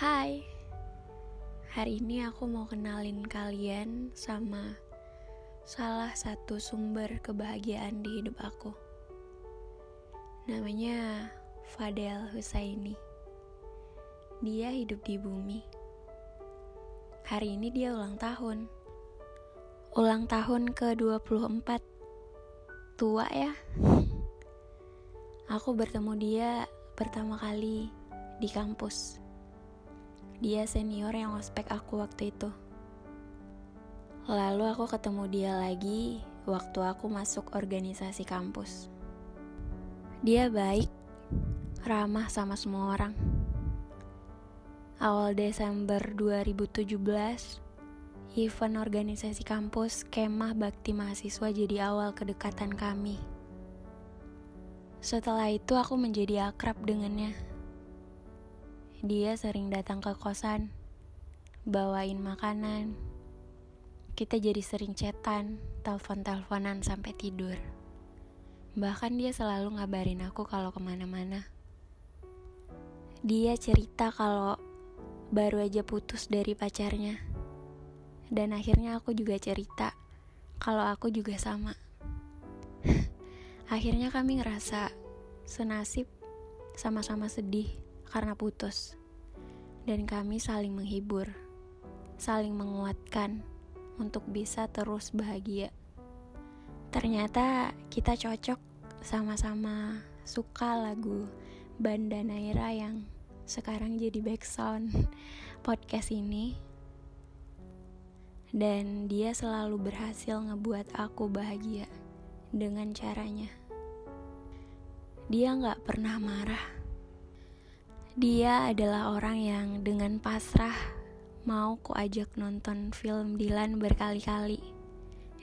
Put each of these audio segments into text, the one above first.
Hari ini aku mau kenalin kalian sama salah satu sumber kebahagiaan di hidup aku. Namanya Fadel Husaini. Dia hidup di bumi. Hari ini dia ulang tahun. Ulang tahun ke-24. Tua ya. Aku bertemu dia pertama kali di kampus dia senior yang ospek aku waktu itu. Lalu aku ketemu dia lagi waktu aku masuk organisasi kampus. Dia baik, ramah sama semua orang. Awal Desember 2017, event organisasi kampus Kemah Bakti Mahasiswa jadi awal kedekatan kami. Setelah itu aku menjadi akrab dengannya dia sering datang ke kosan, bawain makanan. Kita jadi sering chatan, telepon-teleponan sampai tidur. Bahkan dia selalu ngabarin aku kalau ke mana-mana. Dia cerita kalau baru aja putus dari pacarnya. Dan akhirnya aku juga cerita kalau aku juga sama. akhirnya kami ngerasa senasib sama-sama sedih karena putus, dan kami saling menghibur, saling menguatkan untuk bisa terus bahagia. Ternyata kita cocok sama-sama suka lagu Banda Naira yang sekarang jadi background podcast ini. Dan dia selalu berhasil ngebuat aku bahagia dengan caranya. Dia gak pernah marah dia adalah orang yang dengan pasrah mau ku ajak nonton film Dilan berkali-kali.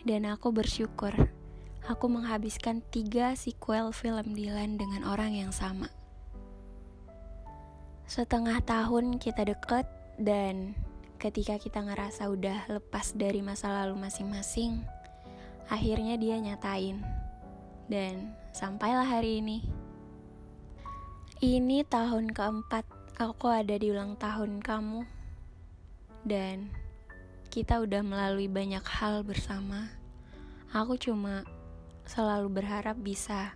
Dan aku bersyukur aku menghabiskan tiga sequel film Dilan dengan orang yang sama. Setengah tahun kita deket dan ketika kita ngerasa udah lepas dari masa lalu masing-masing, akhirnya dia nyatain. Dan sampailah hari ini. Ini tahun keempat aku ada di ulang tahun kamu. Dan kita udah melalui banyak hal bersama. Aku cuma selalu berharap bisa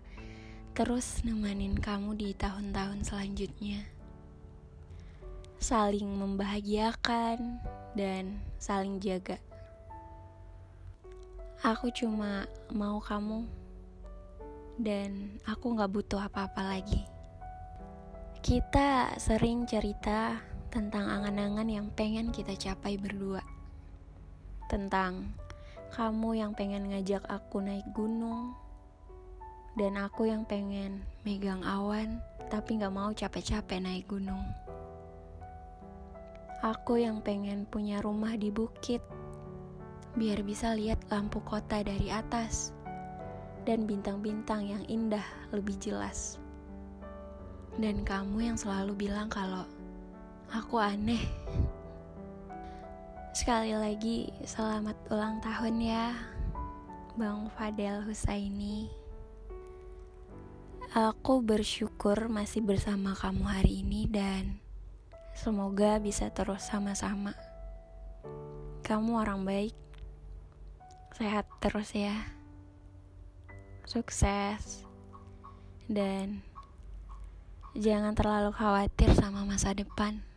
terus nemenin kamu di tahun-tahun selanjutnya. Saling membahagiakan dan saling jaga. Aku cuma mau kamu. Dan aku gak butuh apa-apa lagi. Kita sering cerita tentang angan-angan yang pengen kita capai berdua. Tentang kamu yang pengen ngajak aku naik gunung, dan aku yang pengen megang awan tapi gak mau capek-capek naik gunung. Aku yang pengen punya rumah di bukit, biar bisa lihat lampu kota dari atas dan bintang-bintang yang indah lebih jelas. Dan kamu yang selalu bilang kalau aku aneh. Sekali lagi selamat ulang tahun ya Bang Fadel Husaini Aku bersyukur masih bersama kamu hari ini dan semoga bisa terus sama-sama. Kamu orang baik, sehat terus ya, sukses, dan Jangan terlalu khawatir sama masa depan.